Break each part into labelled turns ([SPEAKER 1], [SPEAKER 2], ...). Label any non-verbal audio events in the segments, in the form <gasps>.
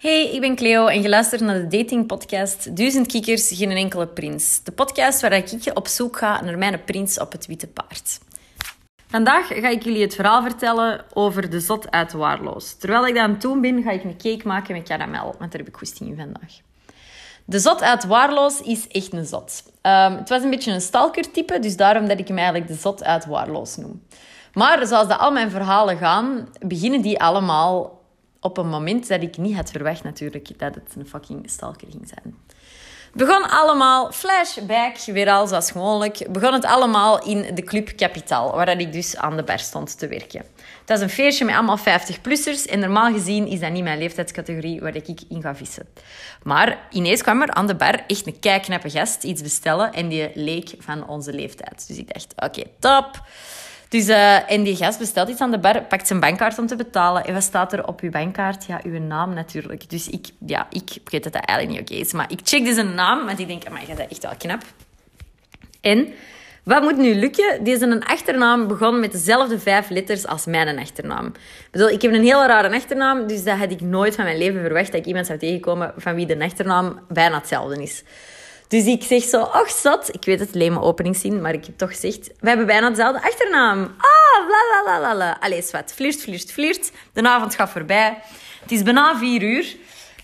[SPEAKER 1] Hey, ik ben Cleo en je luistert naar de datingpodcast Duizend Kikkers, geen enkele prins. De podcast waar ik op zoek ga naar mijn prins op het witte paard. Vandaag ga ik jullie het verhaal vertellen over de zot uit Waarloos. Terwijl ik dat aan doen ben, ga ik een cake maken met karamel, want daar heb ik goesting in vandaag. De zot uit Waarloos is echt een zot. Um, het was een beetje een stalkertype, dus daarom dat ik hem eigenlijk de zot uit Waarloos noem. Maar zoals dat al mijn verhalen gaan, beginnen die allemaal op een moment dat ik niet had verwacht natuurlijk dat het een fucking stalker ging zijn. Begon allemaal, flashback, weer al zoals gewoonlijk, begon het allemaal in de Club Capital, waar ik dus aan de bar stond te werken. Het was een feestje met allemaal 50-plussers en normaal gezien is dat niet mijn leeftijdscategorie waar ik in ga vissen. Maar ineens kwam er aan de bar echt een kijknappe gast iets bestellen en die leek van onze leeftijd. Dus ik dacht, oké, top. Dus, uh, en die gast bestelt iets aan de bar, pakt zijn bankkaart om te betalen. En wat staat er op uw bankkaart? Ja, uw naam natuurlijk. Dus ik, ja, ik weet dat dat eigenlijk niet oké is. Maar ik check dus een naam, want ik denk, maar dat is echt wel knap. En wat moet nu lukken? Deze een achternaam begon met dezelfde vijf letters als mijn achternaam. Ik bedoel, ik heb een hele rare achternaam, dus dat had ik nooit van mijn leven verwacht dat ik iemand zou tegenkomen van wie de achternaam bijna hetzelfde is. Dus ik zeg zo, ach zat. Ik weet het, mijn openingszin, maar ik heb toch gezegd... We hebben bijna dezelfde achternaam. Ah, bla bla bla bla. Allee, zwart. Flirt, flirt, flirt. De avond gaat voorbij. Het is bijna vier uur.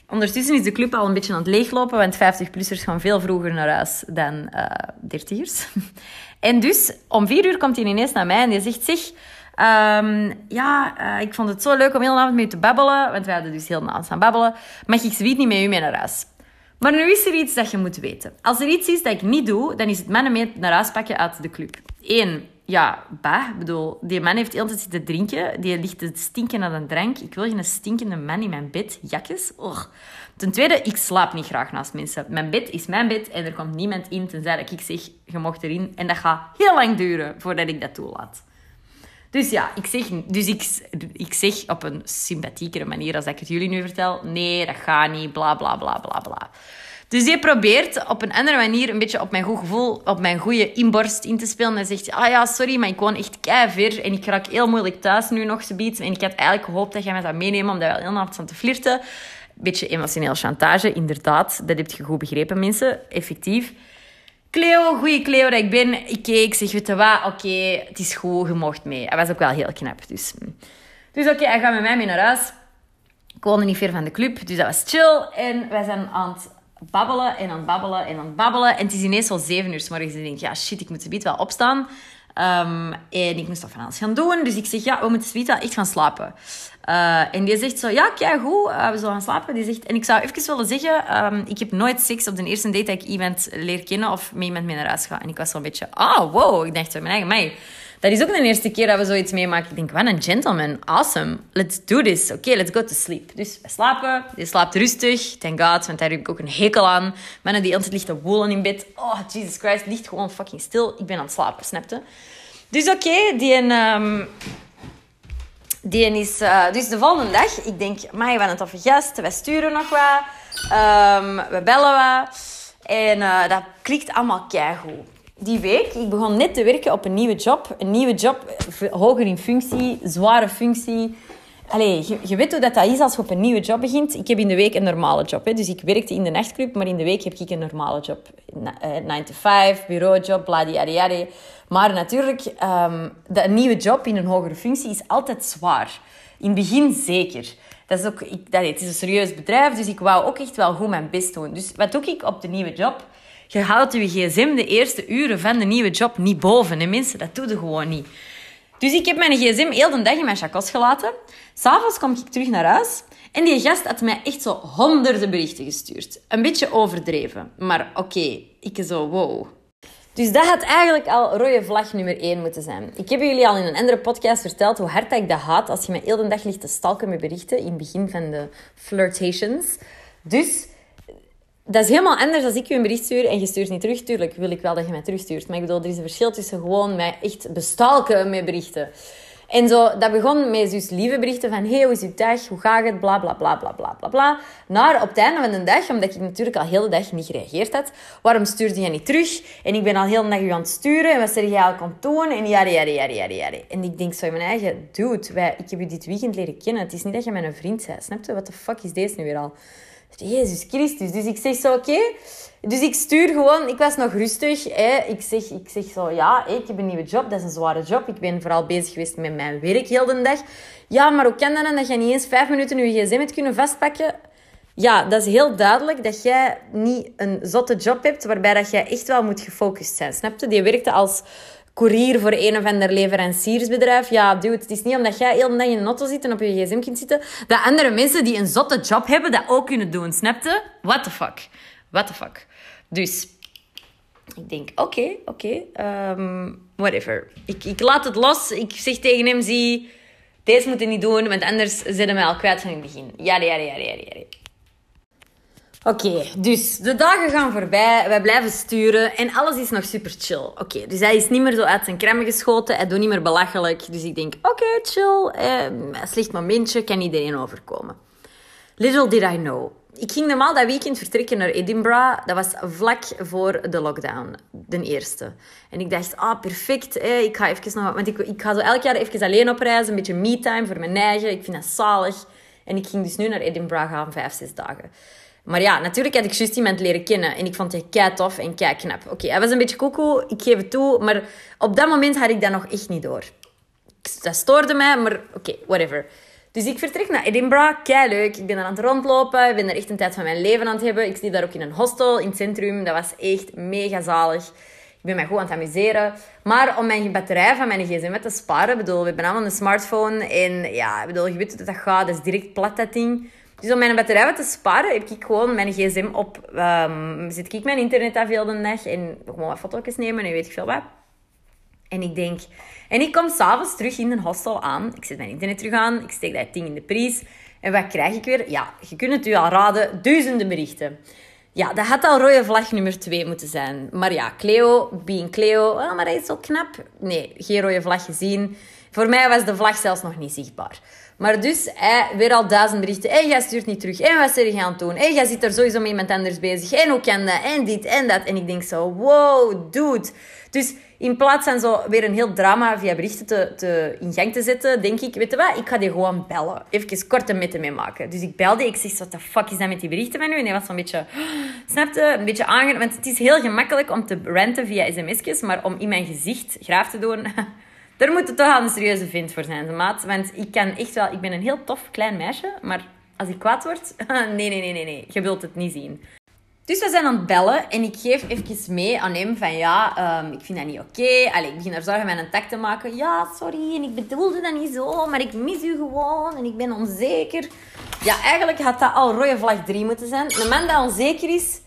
[SPEAKER 1] Ondertussen is de club al een beetje aan het leeglopen, want 50-plussers gaan veel vroeger naar huis dan uh, dertigers. <laughs> en dus, om vier uur komt hij ineens naar mij en die zegt... Zeg, um, ja, uh, ik vond het zo leuk om heel de avond met u te babbelen, want wij hadden dus heel de avond aan babbelen. Mag ik zoiets niet met u mee naar huis? Maar nu is er iets dat je moet weten. Als er iets is dat ik niet doe, dan is het mannen mee naar huis pakken uit de club. Eén, ja, bah, bedoel, die man heeft altijd zitten drinken. Die ligt te stinken naar een drank. Ik wil geen stinkende man in mijn bed. Jakjes. Och. Ten tweede, ik slaap niet graag naast mensen. Mijn bed is mijn bed en er komt niemand in tenzij dat ik zeg, je mocht erin. En dat gaat heel lang duren voordat ik dat toelaat. Dus ja, ik zeg, dus ik, ik zeg op een sympathiekere manier als ik het jullie nu vertel. Nee, dat gaat niet, bla bla bla bla bla. Dus je probeert op een andere manier een beetje op mijn goed gevoel, op mijn goede inborst in te spelen. En zegt, ah ja, sorry, maar ik woon echt ver en ik raak heel moeilijk thuis nu nog zoiets. En ik had eigenlijk gehoopt dat jij me zou meenemen, omdat we al heel avond staan te flirten. Beetje emotioneel chantage, inderdaad. Dat heb je goed begrepen, mensen. Effectief. Cleo, goeie Cleo dat ik ben. Ik keek, zeg, weet je wat, oké, het is goed, je mocht mee. Hij was ook wel heel knap, dus... Dus oké, hij gaat met mij mee naar huis. Ik woonde niet ver van de club, dus dat was chill. En wij zijn aan het babbelen en aan het babbelen en aan het babbelen. En het is ineens al zeven uur s morgens. En ik denk, ja, shit, ik moet zoiets wel opstaan. Um, en ik moest dat van alles gaan doen. Dus ik zeg, ja, we moeten wel echt gaan slapen. Uh, en die zegt zo, ja, kijk goed, uh, we zullen gaan slapen. Die zegt, en ik zou even willen zeggen, um, ik heb nooit seks op de eerste date dat ik iemand leer kennen of met iemand mee naar huis ga. En ik was zo'n beetje, ah, oh, wow. Ik dacht mijn eigen, mij. Dat is ook de eerste keer dat we zoiets meemaken. Ik denk, wat een gentleman. Awesome. Let's do this. Oké, let's go to sleep. Dus we slapen. Je slaapt rustig. Thank God, want daar heb ik ook een hekel aan. Mannen die altijd te woelen in bed. Oh, Jesus Christ. Ligt gewoon fucking stil. Ik ben aan het slapen, snapte? Dus oké, die... Um, die is... Uh, dus de volgende dag, ik denk, maar wat een toffe gast. Wij sturen nog wat. Um, we bellen wat. En uh, dat klikt allemaal keigoed die week, ik begon net te werken op een nieuwe job. Een nieuwe job, hoger in functie, zware functie. Allee, je, weet hoe dat, dat is als je op een nieuwe job begint. Ik heb in de week een normale job. Hè. Dus ik werkte in de nachtclub, maar in de week heb ik een normale job. 9 eh, to 5, bureaujob, bladiyadiyadi. Maar natuurlijk, de, een nieuwe job in een hogere functie is altijd zwaar. In het begin zeker. Dat is ook, ik, dat, het is een serieus bedrijf, dus ik wou ook echt wel goed mijn best doen. Dus wat doe ik op de nieuwe job? Je houdt je gsm de eerste uren van de nieuwe job niet boven. Hè, mensen, dat doe je gewoon niet. Dus ik heb mijn gsm heel de dag in mijn chakos gelaten. S'avonds kom ik terug naar huis. En die gast had mij echt zo honderden berichten gestuurd. Een beetje overdreven. Maar oké, ik zo, wow. Dus dat had eigenlijk al rode vlag nummer 1 moeten zijn. Ik heb jullie al in een andere podcast verteld hoe hard ik dat haat als je me heel de dag ligt te stalken met berichten in het begin van de flirtations. Dus dat is helemaal anders als ik je een bericht stuur en je stuurt niet terug. Tuurlijk wil ik wel dat je mij terugstuurt. Maar ik bedoel, er is een verschil tussen gewoon mij echt bestalken met berichten. En zo, dat begon met dus lieve berichten van... Hey, hoe is je dag? Hoe gaat het? Bla, bla, bla, bla, bla, bla, bla. Naar op het einde van de dag, omdat ik natuurlijk al heel de dag niet gereageerd had. Waarom stuurde je niet terug? En ik ben al heel de dag u aan het sturen. En wat zeg jij al aan doen? En ja, ja, ja, ja, ja, En ik denk zo in mijn eigen... Dude, wij, ik heb je dit weekend leren kennen. Het is niet dat je mijn vriend bent. Snap je? Wat de fuck is deze nu weer al? Jezus Christus. Dus ik zeg zo, oké. Dus ik stuur gewoon, ik was nog rustig. Hè. Ik, zeg, ik zeg zo, ja, ik heb een nieuwe job, dat is een zware job. Ik ben vooral bezig geweest met mijn werk heel de dag. Ja, maar hoe kan dat dan dat je niet eens vijf minuten je gsm hebt kunnen vastpakken? Ja, dat is heel duidelijk dat jij niet een zotte job hebt waarbij dat jij echt wel moet gefocust zijn. Snap je? Die werkte als courier voor een of ander leveranciersbedrijf. Ja, dude, het is niet omdat jij heel de dag in een zit en op je gsm kunt zitten, dat andere mensen die een zotte job hebben, dat ook kunnen doen. Snap je? What the fuck? What the fuck? Dus ik denk, oké, oké, ehm, whatever. Ik, ik laat het los. Ik zeg tegen hem, zie, deze moet je niet doen, want anders zitten we al kwijt van het begin. Ja, ja, ja, ja, ja. Oké, dus de dagen gaan voorbij, wij blijven sturen en alles is nog super chill. Oké, dus hij is niet meer zo uit zijn kremmen geschoten, hij doet niet meer belachelijk. Dus ik denk, oké, chill, eh, slecht momentje, kan iedereen overkomen. Little did I know. Ik ging normaal dat weekend vertrekken naar Edinburgh. Dat was vlak voor de lockdown, de eerste. En ik dacht, ah, perfect. Hè. Ik ga even nog... Want ik, ik ga zo elk jaar even alleen op reizen. Een beetje me-time voor mijn eigen. Ik vind dat zalig. En ik ging dus nu naar Edinburgh gaan, vijf, zes dagen. Maar ja, natuurlijk had ik juist iemand leren kennen. En ik vond hij kei tof en kei knap. Oké, hij was een beetje koekoe, ik geef het toe. Maar op dat moment had ik dat nog echt niet door. Dat stoorde mij, maar oké, whatever. Dus ik vertrek naar Edinburgh. Kei leuk. Ik ben er aan het rondlopen. Ik ben er echt een tijd van mijn leven aan het hebben. Ik zit daar ook in een hostel in het centrum. Dat was echt mega zalig. Ik ben mij goed aan het amuseren. Maar om mijn batterij van mijn gsm te sparen... bedoel, we hebben allemaal een smartphone. En ja, bedoel, je weet hoe dat gaat. Dat is direct plat, dat ding. Dus om mijn batterij wat te sparen, heb ik gewoon mijn gsm op... Um, zit ik mijn internet af heel de dag. En gewoon wat foto's nemen en weet ik veel wat. En ik denk... En ik kom s'avonds terug in een hostel aan. Ik zet mijn internet terug aan. Ik steek dat ding in de prijs. En wat krijg ik weer? Ja, je kunt het u al raden. Duizenden berichten. Ja, dat had al rode vlag nummer 2 moeten zijn. Maar ja, Cleo, being Cleo. Oh, maar hij is zo knap. Nee, geen rode vlag gezien. Voor mij was de vlag zelfs nog niet zichtbaar. Maar dus, hij, weer al duizend berichten. En jij stuurt niet terug. En wat zeg je aan doen? En jij zit er sowieso met iemand anders bezig. En hoe kan dat? En dit en dat. En ik denk zo, wow, dude. Dus in plaats van zo weer een heel drama via berichten te, te in gang te zetten, denk ik, weet je wat, ik ga die gewoon bellen. Even kort en met mee maken. Dus ik belde, ik zeg, wat de fuck is dat met die berichten van nu? En hij was zo'n beetje, <gasps> snapte, een beetje aangenaam. Want het is heel gemakkelijk om te ranten via sms'jes, maar om in mijn gezicht graaf te doen, <laughs> daar moet het toch een serieuze vind voor zijn, maat. Want ik kan echt wel, ik ben een heel tof klein meisje, maar als ik kwaad word, <laughs> nee, nee, nee, nee, nee, je wilt het niet zien. Dus we zijn aan het bellen en ik geef even mee aan hem van ja, um, ik vind dat niet oké. Okay. Ik begin er zorgen een tak te maken. Ja, sorry, en ik bedoelde dat niet zo, maar ik mis u gewoon en ik ben onzeker. Ja, eigenlijk had dat al rode vlag 3 moeten zijn. Een man dat onzeker is,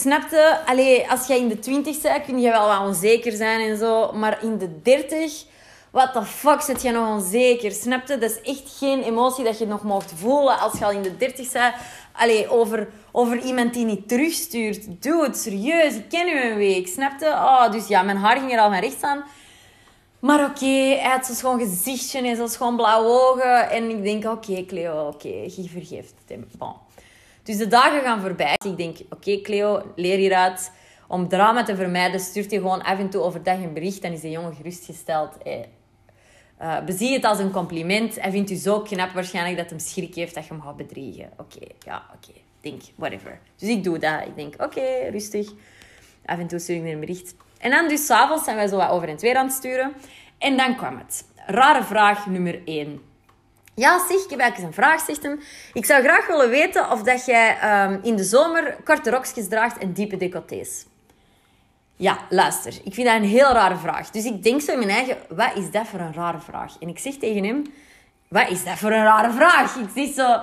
[SPEAKER 1] snapte, allee, als jij in de 20 bent, kun je wel wat onzeker zijn en zo, maar in de 30 what the fuck zit je nog onzeker? Snapte? Dat is echt geen emotie dat je nog mocht voelen als je al in de 30 bent. Allee, over, over iemand die niet terugstuurt. Doe het serieus, ik ken u een week. Snapte? Oh, dus ja, mijn haar ging er al naar rechts aan. Maar oké, hij had zo'n gezichtje en zo'n schoon blauwe ogen. En ik denk, oké Cleo, oké, je vergeeft het hem. Bon. Dus de dagen gaan voorbij. Ik denk, oké Cleo, leer hieruit. Om drama te vermijden, stuurt hij gewoon af en toe overdag een bericht. Dan is de jongen gerustgesteld. Hey, uh, bezie het als een compliment. Hij vindt u zo knap waarschijnlijk dat hij schrik heeft dat je hem gaat bedriegen. Oké, ja, oké. Denk, whatever. Dus ik doe dat. Ik denk, oké, rustig. Af en toe stuur ik een bericht. En dan dus s'avonds zijn wij zo wat over en weer aan het sturen. En dan kwam het. Rare vraag nummer 1. Ja, zeg, ik heb een vraag, zegt hem. Ik zou graag willen weten of dat jij um, in de zomer korte rokjes draagt en diepe decolletés. Ja, luister. Ik vind dat een heel rare vraag. Dus ik denk zo in mijn eigen, wat is dat voor een rare vraag? En ik zeg tegen hem, wat is dat voor een rare vraag? Ik zeg zo...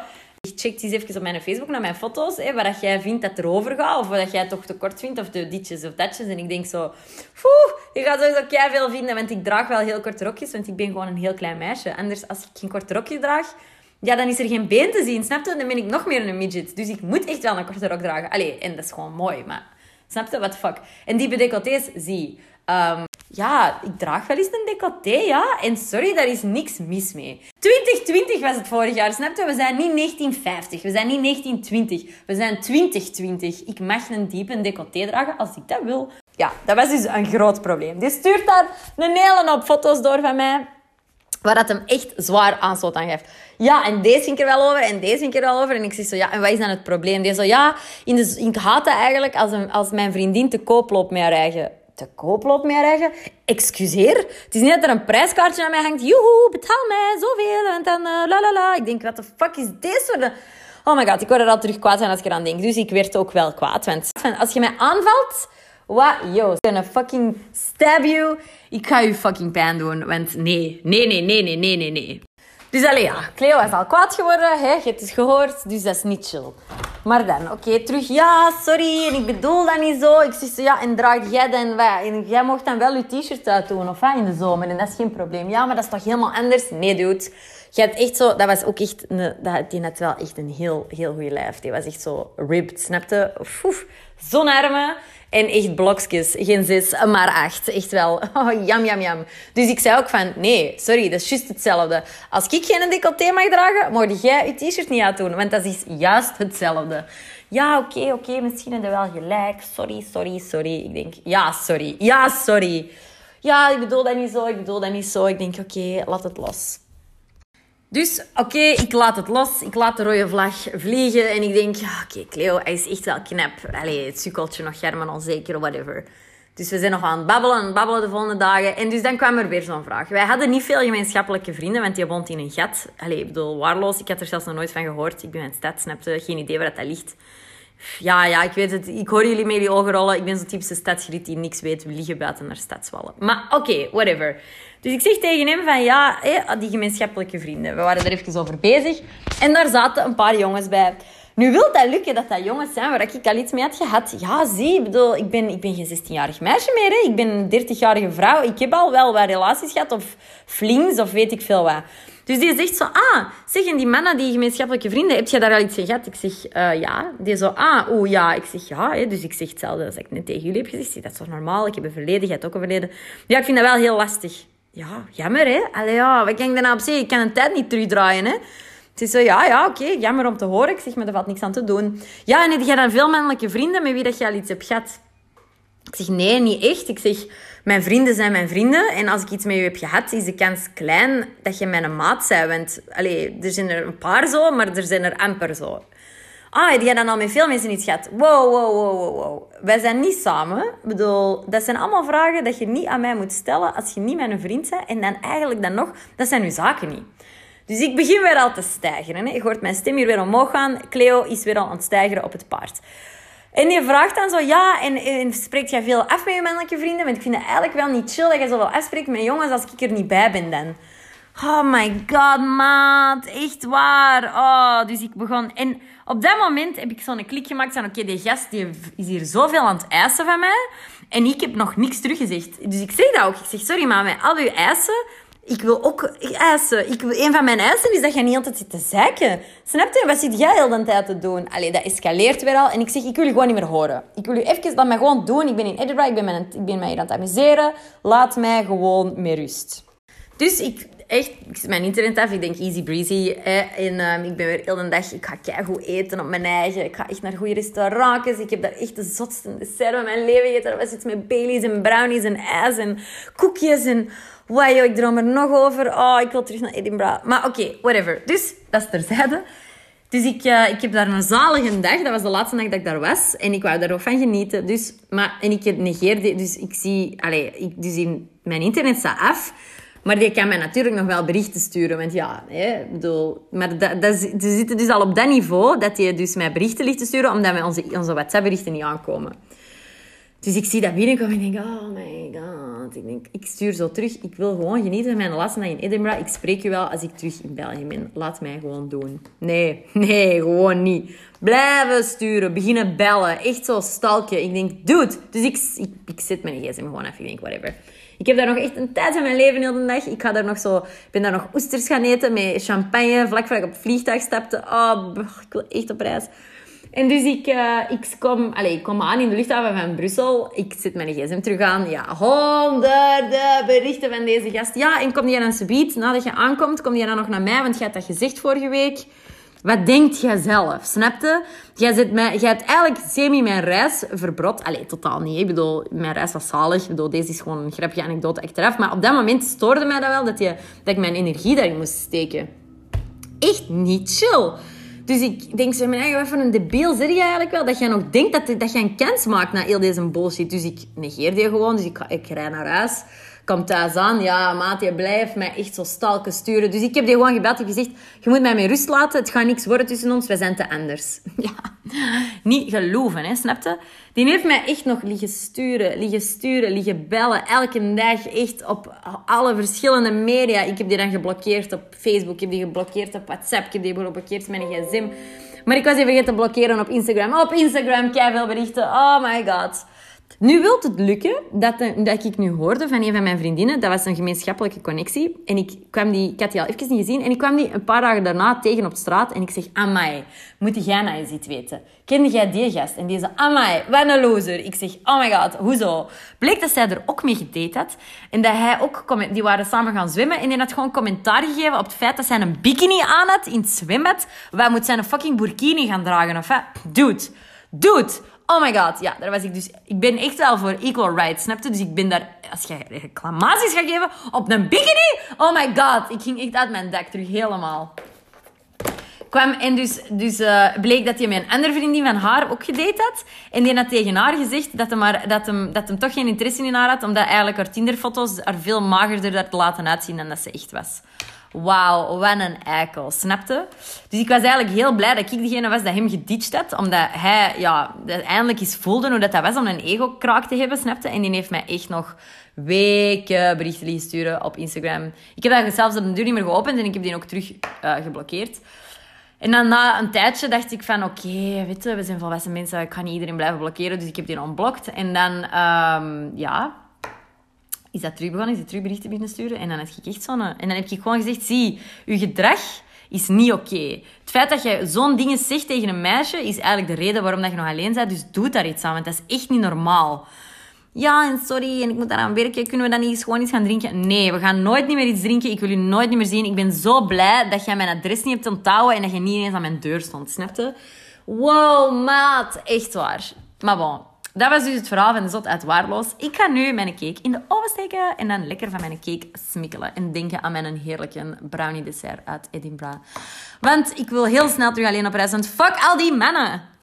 [SPEAKER 1] Ik check eens even op mijn Facebook naar mijn foto's, hè, waar dat jij vindt dat er over gaat, of wat jij toch te kort vindt, of de ditjes of datjes. En ik denk zo, poeh, je gaat sowieso kei veel vinden, want ik draag wel heel korte rokjes, want ik ben gewoon een heel klein meisje. Anders, als ik geen korte rokje draag, ja, dan is er geen been te zien, snap je? Dan ben ik nog meer een midget. Dus ik moet echt wel een korte rok dragen. Allee, en dat is gewoon mooi, maar... Snap je? What the fuck? En die decolletés, zie. Um, ja, ik draag wel eens een decolleté, ja. En sorry, daar is niks mis mee. 2020 was het vorig jaar, snap je? We zijn niet 1950, we zijn niet 1920, we zijn 2020. Ik mag een diepe decolleté dragen als ik dat wil. Ja, dat was dus een groot probleem. Die stuurt daar een hele hoop foto's door van mij. Waar dat hem echt zwaar aanstoot aan geeft. Ja, en deze ging er wel over en deze ging er wel over. En ik zeg zo, ja, en wat is dan het probleem? Die zo, ja, in de, ik haat het eigenlijk als, een, als mijn vriendin te koop loopt met eigen te koop loopt met eigen. Excuseer. Het is niet dat er een prijskaartje aan mij hangt. Joehoe, betaal mij zoveel. En dan uh, la la la. Ik denk, wat de fuck is dit voor de... Oh my god, ik word er al terug kwaad van als ik eraan denk. Dus ik werd ook wel kwaad. Want als je mij aanvalt... Wat? Yo, ga fucking stab you. Ik ga je fucking pijn doen. Want nee, nee, nee, nee, nee, nee, nee, nee. Dus alleen ja, Cleo is al kwaad geworden. Hè? Je hebt het gehoord, dus dat is niet chill. Maar dan, oké, terug. Ja, sorry, en ik bedoel dat niet zo. Ik zeg zo, ja, en draag jij dan? En jij mocht dan wel je t-shirt uitdoen, of wat, in de zomer. En dat is geen probleem. Ja, maar dat is toch helemaal anders? Nee, dude. Je hebt echt zo... Dat was ook echt... Een, dat, die had wel echt een heel, heel goede lijf. Die was echt zo ripped, snapte? Zo'n armen. En echt blokjes. Geen zes, maar acht. Echt wel. <laughs> Oh, jam, jam, jam. Dus ik zei ook van, nee, sorry, dat is juist hetzelfde. Als ik geen decolleté mag dragen, mag jij je t-shirt niet uitdoen. Want dat is juist hetzelfde. Ja, oké, oké, misschien heb wel gelijk. Sorry, sorry, sorry. Ik denk, ja, sorry. Ja, sorry. Ja, ik bedoel dat niet zo, ik bedoel dat niet zo. Ik denk, oké, laat het los. Dus oké, ik laat het los. Ik laat de rode vlag vliegen. En ik denk, oké, Cleo, hij is echt wel knap. Allee, het sukkeltje nog German onzeker, whatever. Dus we zijn nog aan het babbelen en babbelen de volgende dagen. En dus dan kwam er weer zo'n vraag. Wij hadden niet veel gemeenschappelijke vrienden, want die woont in een gat. Allee, ik bedoel, waarloos. Ik had er zelfs nog nooit van gehoord. Ik ben in het stad, snapte. Geen idee waar dat ligt. Ja, ja, ik weet het. Ik hoor jullie mee die ogen rollen. Ik ben zo'n typische stadsgriet die niks weet. We liggen buiten naar stadswallen. Maar oké, whatever. Dus ik zeg tegen hem van ja, die gemeenschappelijke vrienden. We waren er even over bezig. En daar zaten een paar jongens bij. Nu wil dat lukken dat dat jongens zijn waar ik al iets mee had gehad. Ja, zie, ik bedoel, ik ben, ik ben geen 16-jarig meisje meer. Hè. Ik ben een 30-jarige vrouw. Ik heb al wel wat relaties gehad of flings of weet ik veel wat. Dus die zegt zo, ah, zeg, en die mannen, die gemeenschappelijke vrienden, heb je daar al iets van gehad? Ik zeg, uh, ja. Die zo, ah, oeh, ja. Ik zeg, ja. Hè. Dus ik zeg hetzelfde als ik net tegen jullie heb gezegd. Zeg, dat is toch normaal? Ik heb een verleden, jij hebt ook een verleden. Ja, ik vind dat wel heel lastig. Ja, jammer, hè? Allee, ja, wat kan ik daarna op zeggen? Ik kan een tijd niet terugdraaien, hè? Het is zo, ja, ja, oké, jammer om te horen. Ik zeg, maar er valt niks aan te doen. Ja, en heb jij dan veel mannelijke vrienden met wie dat je al iets hebt gehad? Ik zeg, nee, niet echt. Ik zeg, mijn vrienden zijn mijn vrienden. En als ik iets met je heb gehad, is de kans klein dat je mijn maat bent. Want, allee, er zijn er een paar zo, maar er zijn er amper zo. Ah, die dan al met veel mensen iets gehad. Wow, wow, wow, wow, wow. Wij zijn niet samen. Ik bedoel, dat zijn allemaal vragen dat je niet aan mij moet stellen als je niet mijn vriend bent. En dan eigenlijk dan nog, dat zijn uw zaken niet. Dus ik begin weer al te stijgeren. Hè. Je hoort mijn stem hier weer omhoog gaan. Cleo is weer al aan het stijgeren op het paard. En die vraagt dan zo, ja, en, en spreekt jij veel af met je mannelijke vrienden? Want ik vind het eigenlijk wel niet chill dat je zoveel afspreekt met jongens als ik er niet bij ben dan. Oh my god, maat. Echt waar. Oh, dus ik begon... En op dat moment heb ik zo'n klik gemaakt van... Oké, die gast die is hier zoveel aan het eisen van mij. En ik heb nog niks teruggezegd. Dus ik zeg dat ook. Ik zeg, sorry, maar met al uw eisen... Ik wil ook eisen. Ik wil, een van mijn eisen is dat je niet altijd zit te zeiken. Snap je? Wat zit jij heel de tijd te doen? Allee, dat escaleert weer al. En ik zeg, ik wil je gewoon niet meer horen. Ik wil je even, laat mij gewoon doen. Ik ben in Edinburgh, ik ben, mijn, ik ben mij hier aan het amuseren. Laat mij gewoon met rust. Dus ik, echt, mijn internet af. Ik denk easy breezy. En um, ik ben weer heel de dag, ik ga goed eten op mijn eigen. Ik ga echt naar goede restaurants. Ik heb daar echt de zotste dessert van mijn leven gegeten. Was iets met Baileys en brownies en ijs en koekjes en... Wow, ik droom er nog over. Oh, ik wil terug naar Edinburgh. Maar oké, whatever. Dus, dat is terzijde. Dus ik, uh, ik heb daar een zalige dag. Dat was de laatste dag dat ik daar was. En ik wou daar ook van genieten. Dus, maar, en ik negeerde... Dus ik zie... Allez, ik, dus in, mijn internet staat af. Maar die kan mij natuurlijk nog wel berichten sturen. Want ja, hè, bedoel, maar dat, dat, ze zitten dus al op dat niveau dat hij dus mij berichten ligt te sturen, omdat wij onze, onze WhatsApp-berichten niet aankomen. Dus ik zie dat binnenkomen en denk, oh my god. Ik denk, ik stuur zo terug. Ik wil gewoon genieten van mijn laatste dag in Edinburgh. Ik spreek je wel als ik terug in België ben. Laat mij gewoon doen. Nee, <laughs> nee, gewoon niet. Blijven sturen, beginnen bellen. Echt zo stalken. Ik denk, dude. Dus ik, ik, ik zet mijn gsm gewoon even. Ik denk, whatever. Ik heb daar nog echt een tijd in mijn leven heel de dag. Ik ga daar nog zo, ben daar nog oesters gaan eten met champagne. Vlak voordat ik op het vliegtuig stapte. Oh, ik wil echt op reis. En dus ik, uh, ik, kom, allez, ik kom aan in de luchthaven van Brussel. Ik zet mijn gsm terug aan. Ja, honderden berichten van deze gast. Ja, en kom die dan subiet, nadat je aankomt, kom die dan nog naar mij, want je had dat gezegd vorige week. Wat denkt jij zelf? Snapte? Jij, zit mij, jij hebt eigenlijk semi mijn reis verbrot. Allee, totaal niet. Ik bedoel, mijn reis was zalig. Ik bedoel, deze is gewoon een grapje anekdote achteraf. Maar op dat moment stoorde mij dat wel, dat, je, dat ik mijn energie daarin moest steken. Echt niet chill. Dus ik denk zo, mijn eigen, wat voor een debiel zit je eigenlijk wel? Dat jij nog denkt dat, dat je een kans maakt na heel deze bullshit. Dus ik negeer die gewoon. Dus ik, ik rij naar huis. Kom thuis aan. Ja, maat, je blijft mij echt zo stalken sturen. Dus ik heb die gewoon gebeld. Heb gezegd, je moet mij met rust laten. Het gaat niks worden tussen ons. We zijn te anders. <laughs> Ja, niet geloven, hè, snapte? Die heeft mij echt nog liggen sturen, liggen sturen, liggen bellen. Elke dag echt op alle verschillende media. Ik heb die dan geblokkeerd op Facebook. Ik heb die geblokkeerd op WhatsApp. Ik heb die geblokkeerd met mijn gsm. Maar ik was even vergeten te blokkeren op Instagram. Op Instagram, veel berichten. Oh my god. Nu wilt het lukken dat, dat ik nu hoorde van een van mijn vriendinnen. Dat was een gemeenschappelijke connectie. En ik, kwam die, ik had die al even niet gezien. En ik kwam die een paar dagen daarna tegen op straat. En ik zeg, amai, moet jij nou eens iets weten? Kende jij die gast? En deze, amai, wat een loser. Ik zeg, oh my god, hoezo? Bleek dat zij er ook mee gedate had. En dat hij ook, die waren samen gaan zwemmen. En die had gewoon commentaar gegeven op het feit dat zij een bikini aan had in het zwembad. Waar moet zij een fucking burkini gaan dragen? Of, hè? Dude, dude, Oh my god, ja, daar was ik dus... Ik ben echt wel voor equal rights, snap je? Dus ik ben daar... Als je reclamaties gaat geven op een bikini... Oh my god, ik ging echt uit mijn dak terug, helemaal. Kwam en dus, dus uh, bleek dat hij met een andere vriendin van haar ook gedate had. En die had tegen haar gezegd dat maar, dat hem, dat hem toch geen interesse in haar had, omdat eigenlijk haar Tinderfoto's er veel magerder te laten uitzien dan dat ze echt was wauw, wat een eikel, snapte? Dus ik was eigenlijk heel blij dat ik degene was dat hem geditcht had, omdat hij ja, eindelijk eens voelde hoe dat, dat was om een ego-kraak te hebben, snapte? En die heeft mij echt nog weken berichten liggen sturen op Instagram. Ik heb dat zelfs op de deur niet meer geopend en ik heb die ook terug uh, geblokkeerd. En dan na een tijdje dacht ik van, oké, weet je, we zijn volwassen mensen, ik ga niet iedereen blijven blokkeren, dus ik heb die ontblokt. En dan, um, ja, is dat terug begonnen, is hij terug berichten beginnen sturen. En dan heb ik echt zo'n... En dan heb ik gewoon gezegd, zie, je gedrag is niet oké. Het feit dat je zo'n dingen zegt tegen een meisje, is eigenlijk de reden waarom dat je nog alleen bent. Dus doe daar iets aan, want dat is echt niet normaal. Ja, en sorry, en ik moet daaraan werken. Kunnen we dan niet gewoon iets gaan drinken? Nee, we gaan nooit niet meer iets drinken. Ik wil je nooit niet meer zien. Ik ben zo blij dat jij mijn adres niet hebt onthouden en dat je niet eens aan mijn deur stond, snapte? Wow, maat. Echt waar. Maar bon, dat was dus het verhaal van de zot uit Waarloos. Ik ga nu mijn cake in de oven steken en dan lekker van mijn cake smikkelen. En denken aan mijn heerlijke brownie dessert uit Edinburgh. Want ik wil heel snel terug alleen op reis, want fuck al die mannen!